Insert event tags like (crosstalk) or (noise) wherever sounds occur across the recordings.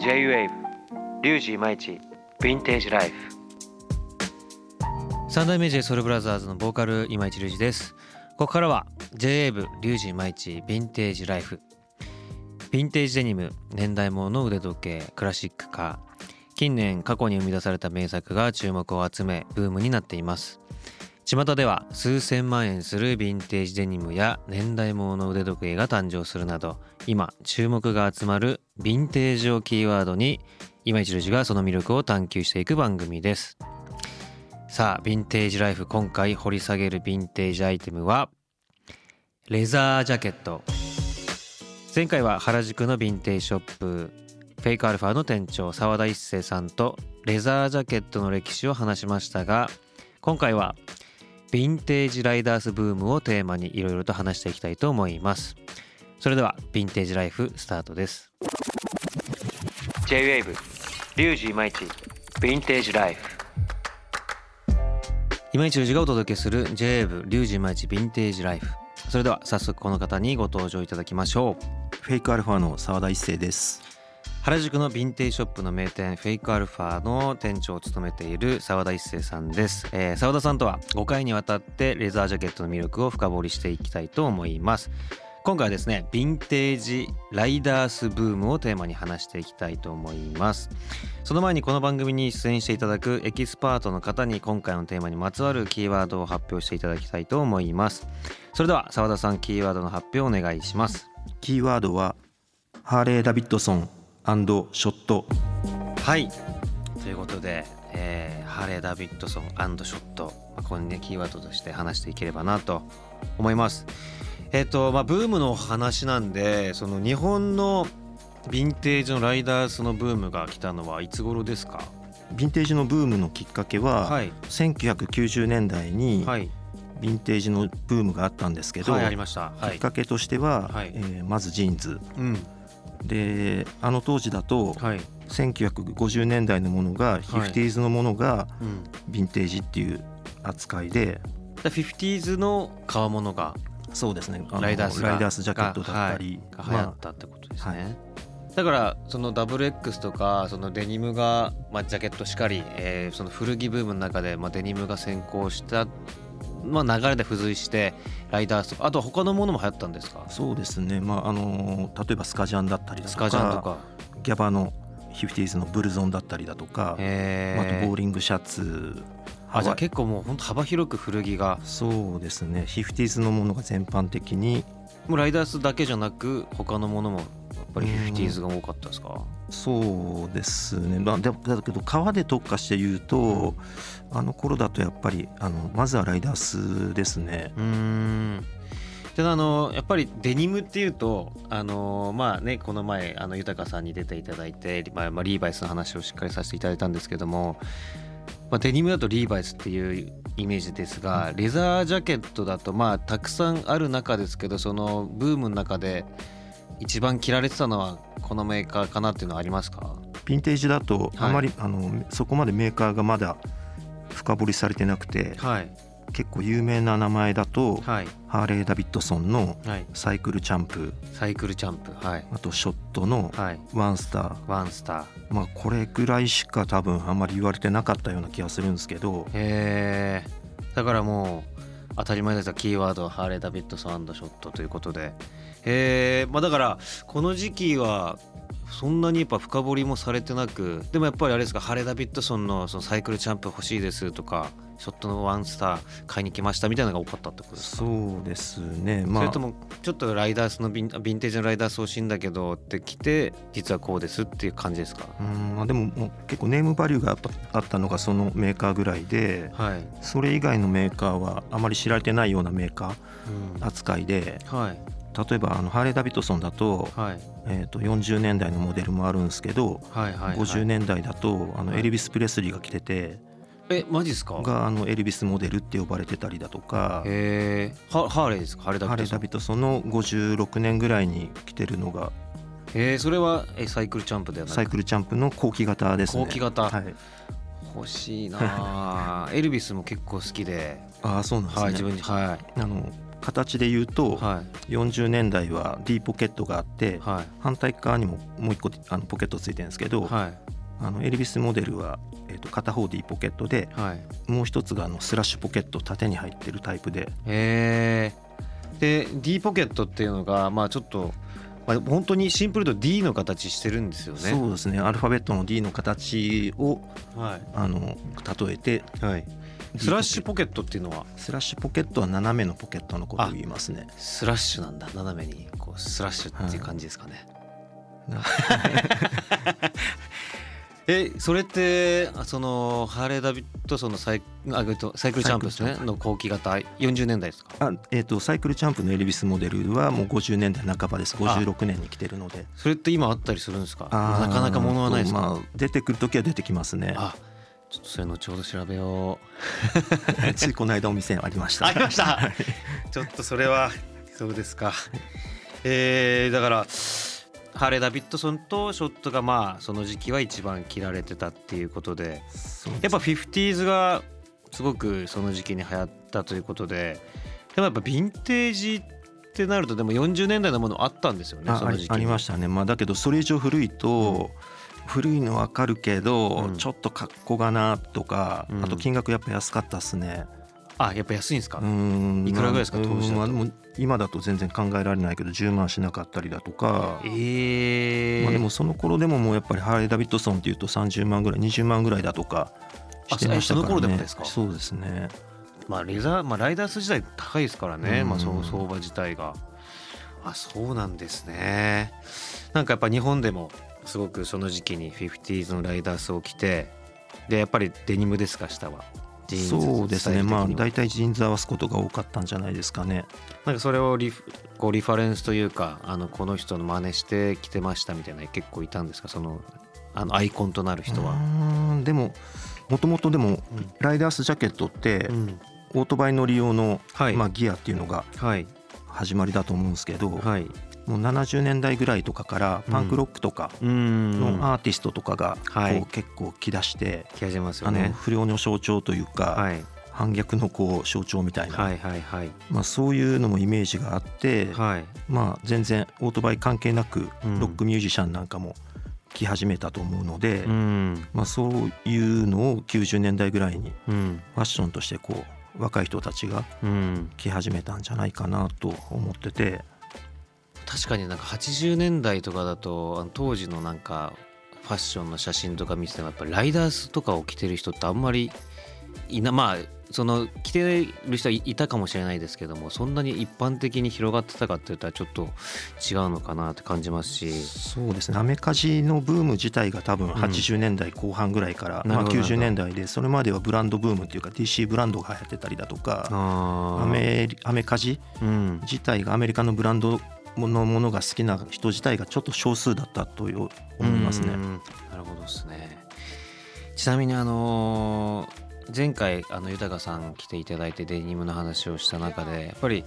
J-WAVE リュウジイマイチヴィンテージライフ。三代目 j ソ u l b r o t h e r のボーカル今市隆二です。ここからは J-WAVE リュウジイマイチヴィンテージライフ。ヴィンテージデニム年代物の腕時計クラシックカー近年過去に生み出された名作が注目を集めブームになっています。巷では数千万円するヴィンテージデニムや年代物の腕時計が誕生するなど今注目が集まるヴィンテージをキーワードに今一郎がその魅力を探求していく番組です。さあヴィンテージライフ今回掘り下げるヴィンテージアイテムはレザージャケット。前回は原宿のヴィンテージショップフェイクアルファの店長澤田一生さんとレザージャケットの歴史を話しましたが今回はヴィンテージライダースブームをテーマにいろいろと話していきたいと思います。それではヴィンテージライフスタートです。J-WAVE リュウジイマイチヴィンテージライフ。今市隆二がお届けする j ブリュウジマイチヴィンテージライフ。それでは早速この方にご登場いただきましょう。フェイクアルファの澤田一生です。原宿のヴィンテージショップの名店フェイクアルファの店長を務めている澤田一生さんです、えー、澤田さんとは5回にわたってレザージャケットの魅力を深掘りしていきたいと思います。今回はですねヴィンテージライダースブームをテーマに話していきたいと思います。その前にこの番組に出演していただくエキスパートの方に今回のテーマにまつわるキーワードを発表していただきたいと思います。それでは澤田さんキーワードの発表をお願いします。キーワードはハーレー・ダビッドソン。ショット。はい。ということで、えーハーレー・ダビッドソン Schott、まあ、ここにねキーワードとして話していければなと思います。えっ、とまあブームの話なんでその日本のヴィンテージのライダースのブームが来たのはいつ頃ですか？ヴィンテージのブームのきっかけは、はい。1990年代にはい。ヴィンテージのブームがあったんですけど、はい。きっかけとしては、はい。えーまずジーンズ。うんであの当時だとはい。1950年代のものが、 fifties のものがうん。ヴィンテージっていう扱いで。だフィフティーズの革物がそうですね。ライダースがライダースジャケットだったり、が流行ったってことですね、だからそのダブル X とかそのデニムが、まあ、ジャケットしかり、えーその古着ブームの中で、まあ、デニムが先行した、まあ、流れで付随してライダースとかあと他のものも流行ったんですか？そうですね、まああの例えばスカジャンだったりだとかスカジャンとか。ギャバのフィフティーズのブルゾンだったりだとか、へあとボーーリングシャツ。あじゃあ結構もう本当幅広く古着が。そうですね。フィフティーズのものが全般的に。もうライダースだけじゃなく他のものもやっぱりフィフティーズが多かったですか？そうですね、まあ、だだけど革で特化して言うと、あの頃だとやっぱりあのまずはライダースですね。うーん。であのやっぱりデニムっていうとあのまあねこの前あの豊さんに出ていただいて、まあまあ、リーバイスの話をしっかりさせていただいたんですけども、まあ、デニムだとリーバイスっていうイメージですが、レザージャケットだとまあたくさんある中ですけどそのブームの中で一番着られてたのはこのメーカーかなっていうのはありますか？ヴィンテージだとはい。あまり、あのそこまでメーカーがまだ深掘りされてなくてはい。結構有名な名前だと、はい。ハーレー・ダビッドソンのはい。サイクルチャンプ。サイクルチャンプ。はい。あとショットのはい。ワンスター、ワンスター。まあこれぐらいしか多分あんまり言われてなかったような気がするんですけど。だからもう当たり前ですがキーワードはハーレー・ダビッドソンショットということで。ええまあだからこの時期はそんなにやっぱ深掘りもされてなくでもやっぱりあれですかハーレー・ダビッドソンのそのサイクルチャンプ欲しいですとかショットのワンスター買いに来ましたみたいなのが多かったってことですか？そうですね。まあ。それともちょっとライダースのヴィンテージのライダース欲しいんだけどって来て実はこうですっていう感じですか？うんまあでももう結構ネームバリューがあったのがそのメーカーぐらいではい、それ以外のメーカーはあまり知られてないようなメーカうん。ー扱いではい。例えばあのハーレー・ダビッドソンだと,、はい。えー、と40年代のモデルもあるんですけど、はいはい、はい、50年代だとあのはい。エルビス・プレスリーが着ててえマジですか？があのエルビスモデルって呼ばれてたりだとかへえハハーレーですか？ハーレーダビッドソン。ダビッドソンの56年ぐらいに着てるのがえー、それはえ Cycle Champ ではなく？サイクルチャンプの後期型ですね。後期型。はい、欲しいなあ (laughs) エルビスも結構好きで、ああそうなんですね。はい自分にはい。あの形で言うと、はい。40年代は D ポケットがあってはい。反対側にももう一個あのポケットついてるんですけど、はいあのエルビスモデルは、えー、と片方 D ポケットではい。もう一つがあのスラッシュポケット縦に入ってるタイプで。へえで D ポケットっていうのがまあちょっと、まあ、本当にシンプルと D の形してるんですよね。そうですね。アルファベットの D の形をはい。あの例えてはい、スラッシュポケットっていうのは？スラッシュポケットは斜めのポケットのことを言いますね。スラッシュなんだ。斜めにこうスラッシュっていう感じですかね、な (laughs) えそれってあそのハーレー・ダビッドソンのサイあえっとサイクルチャンプですねの後期型40年代ですか？あえー、とサイクルチャンプのエルビスモデルはもう50年代半ばです。56年に来てるので。それって今あったりするんですか？なかなか物はないですか、まあ、出てくる時は出てきますね。あちょっとそれ後ほど調べよう。(laughs) ついこの間お店ありました。ありました。ちょっとそれはそうですか？えー、だからハーレー・ダビッドソンとショットがまあその時期は一番着られてたっていうことでやっぱ 50s がすごくその時期に流行ったということででもやっぱヴィンテージってなるとでも40年代のものあったんですよねその時期りありましたね、まあ、だけどそれ以上古いと、古いの分かるけど、うん。ちょっと格好がなとか、うん。あと金額やっぱ安かったっすね。あやっぱ安いんですか、いくらぐらいですか？まあ当時だと。今だと全然考えられないけど10万しなかったりだとか、えー。まあ、でもその頃でももうやっぱりハーレー・ダビッドソンっていうと30万ぐらい20万ぐらいだとかしてましたからね。あその頃でもですか？そうですね。まあレザー、まあ、ライダース自体高いですからね、うん。まあ、その相場自体が。あそうなんですね。なんかやっぱ日本でもすごくその時期に 50s のライダースを着てでやっぱりデニムですか下は？ジーンズそうですねまあ大体ジーンズ合わすことが多かったんじゃないですかね。なんかそれをリフこうリファレンスというかあのこの人の真似して着てましたみたいな結構いたんですか？そのあのアイコンとなる人は。でももともとでもライダースジャケットってうん。オートバイ乗り用の、はい、まあ、ギアっていうのがはい。始まりだと思うんですけど、はいもう70年代ぐらいとかからパンクロックとかのアーティストとかがこはい。う結構着出して、あのね。不良の象徴というか、はい。反逆のこう象徴みたいな、まあ、そういうのもイメージがあって、はい。まあ、全然オートバイ関係なくうん。ロックミュージシャンなんかも着始めたと思うので、うん。まあ、そういうのを90年代ぐらいにうん。ファッションとしてこう若い人たちがうん。着始めたんじゃないかなと思ってて確かになんか80年代とかだと当時のなんかファッションの写真とか見ててもやっぱりライダースとかを着てる人ってあんまりいなまあその着てる人はいいたかもしれないですけどもそんなに一般的に広がってたかって言ったらちょっと違うのかなって感じますし。そうですね。アメカジのブーム自体が多分80年代後半ぐらいから、まあ、なるほど。90年代でそれまではブランドブームっていうか DC ブランドが流行ってたりだとかアメリアメカジうん。自体がアメリカのブランドのものが好きな人自体がちょっと少数だったと思いますねう。んなるほどですね。ちなみにあのー前回あの豊さん来ていただいてデニムの話をした中でやっぱり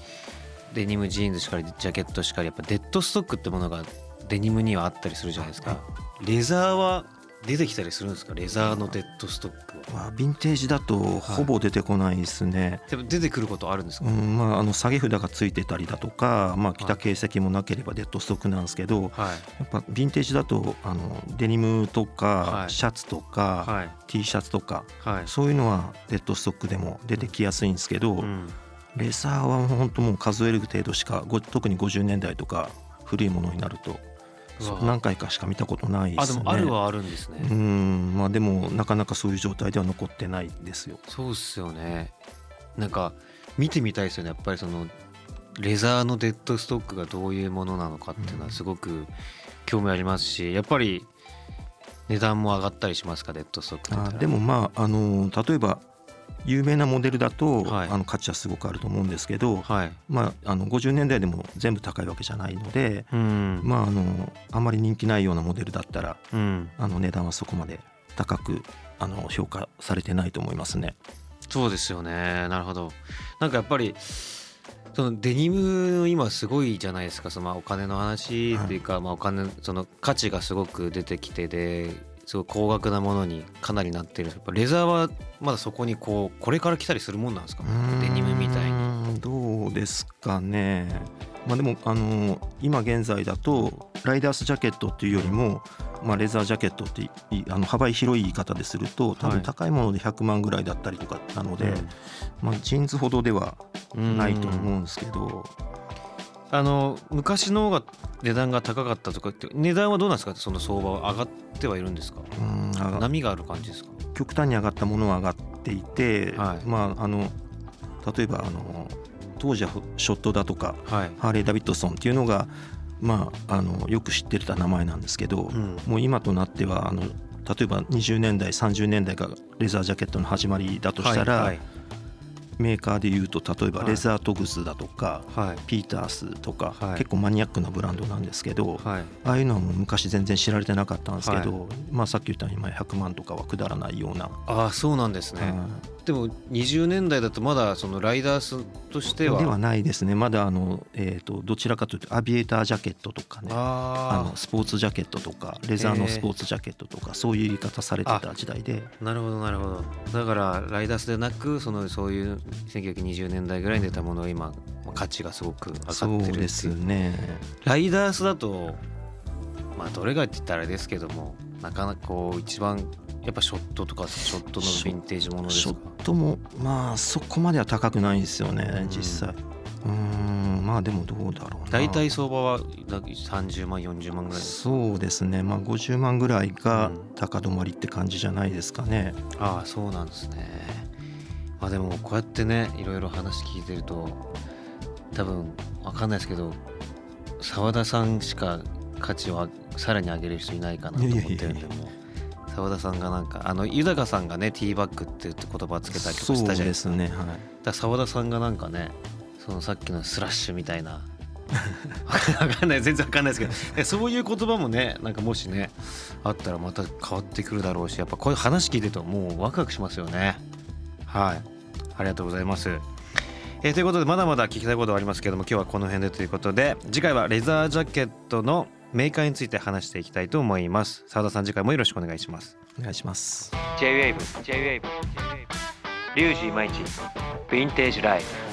デニムジーンズしかりジャケットしかりやっぱデッドストックってものがデニムにはあったりするじゃないですか。レザーは出てきたりするんですか？レザーのデッドストックは。まあ、ヴィンテージだとほぼ出てこないですね。でも出てくることあるんですか、うんまあ、あの下げ札がついてたりだとか、まあ、着た形跡もなければデッドストックなんですけど、はい。やっぱヴィンテージだとあのデニムとかはい。シャツとか、はい。T シャツとかはい。そういうのはデッドストックでも出てきやすいんですけど、うん。レザーは本当もう数える程度しかご特に50年代とか古いものになると何回かしか見たことないであですね。もあるはあるんですね。うん。まあでもなかなかそういう状態では残ってないですよ。そうっすよね。なんか見てみたいですよね。やっぱりそのレザーのデッドストックがどういうものなのかっていうのはすごく興味ありますしやっぱり値段も上がったりしますか？デッドストックでもまああの例えば有名なモデルだと、はい。あの価値はすごくあると思うんですけど、はい。まあ、あの50年代でも全部高いわけじゃないので、うん。まあ、あのあまり人気ないようなモデルだったらうん。あの値段はそこまで高くあの評価されてないと思いますね。そうですよね。なるほど。なんかやっぱりそのデニム今すごいじゃないですか。そのまあお金の話っていうか、まあお金その価値がすごく出てきてですごい高額なものにかなりなってる。やっぱレザーはまだそこにこうこれから来たりするもんなんですか？デニムみたいに。にどうですかね。まあ、でもあの今現在だとライダースジャケットっていうよりも、まあ、レザージャケットってあの幅広い言い方ですると多分高いもので100万ぐらいだったりとかなので、うん。まあ、ジーンズほどではないと思うんですけど、あの昔の方が値段が高かったとかって値段はどうなんですか？その相場は上がってはいるんですか？波がある感じですか？極端に上がったものは上がっていて、はい。まああの例えばあの当時はショットだとかはい。ハーレー・ダビッドソンっていうのが、まあ、あのよく知ってた名前なんですけど、うん。もう今となってはあの例えば20年代30年代がレザージャケットの始まりだとしたら、はいメーカーでいうと例えばはい。レザートグスだとか、はい。ピータースとか、はい。結構マニアックなブランドなんですけど、はい。ああいうのはもう昔全然知られてなかったんですけど、まあ、さっき言ったようにまあ100万とかはくだらないような。ああそうなんですね、はい。でも20年代だとまだそのライダースとしては。ではないですね。まだあの、えー、とどちらかというとアビエータージャケットとかね。ああのスポーツジャケットとかレザーのスポーツジャケットとかそういう言い方されてた時代で。あなるほどなるほど。だからライダースでなくそのそういう1920年代ぐらいに出たものが今まあ価値がすごく上がってそるっていう。うですね。ライダースだとまあどれがって言ったらあれですけどもなかなかこう一番やっぱショットとかショットのヴィンテージものですショかットもまあそこまでは高くないんですよねうん。実際。うーんまあでもどうだろうな。大体相場はだ30万40万ぐらいそうですね。まあ50万ぐらいがうん。高止まりって感じじゃないですかね。ああそうなんですねまあでもこうやってねいろいろ話聞いてると多分わかんないですけど澤田さんしか価値をさらに上げる人いないかなと思ってるんで澤田さんがなんかあの豊さんがねティーバッグって言葉つけたりとかしたじゃないですか。そうですねはい。だから澤田さんがなんかねそのさっきのスラッシュみたいな。わかんない全然わかんないですけど。えそういう言葉もねなんかもしねあったらまた変わってくるだろうしやっぱこういう話聞いてるともうワクワクしますよね。はいありがとうございます。えーということでまだまだ聞きたいことはありますけども今日はこの辺でということで次回はレザージャケットのメーカーについて話していきたいと思います。澤田さん次回もよろしくお願いします。お願いします。J-WAVE J-WAVE リュウジイマイチヴィンテージライフ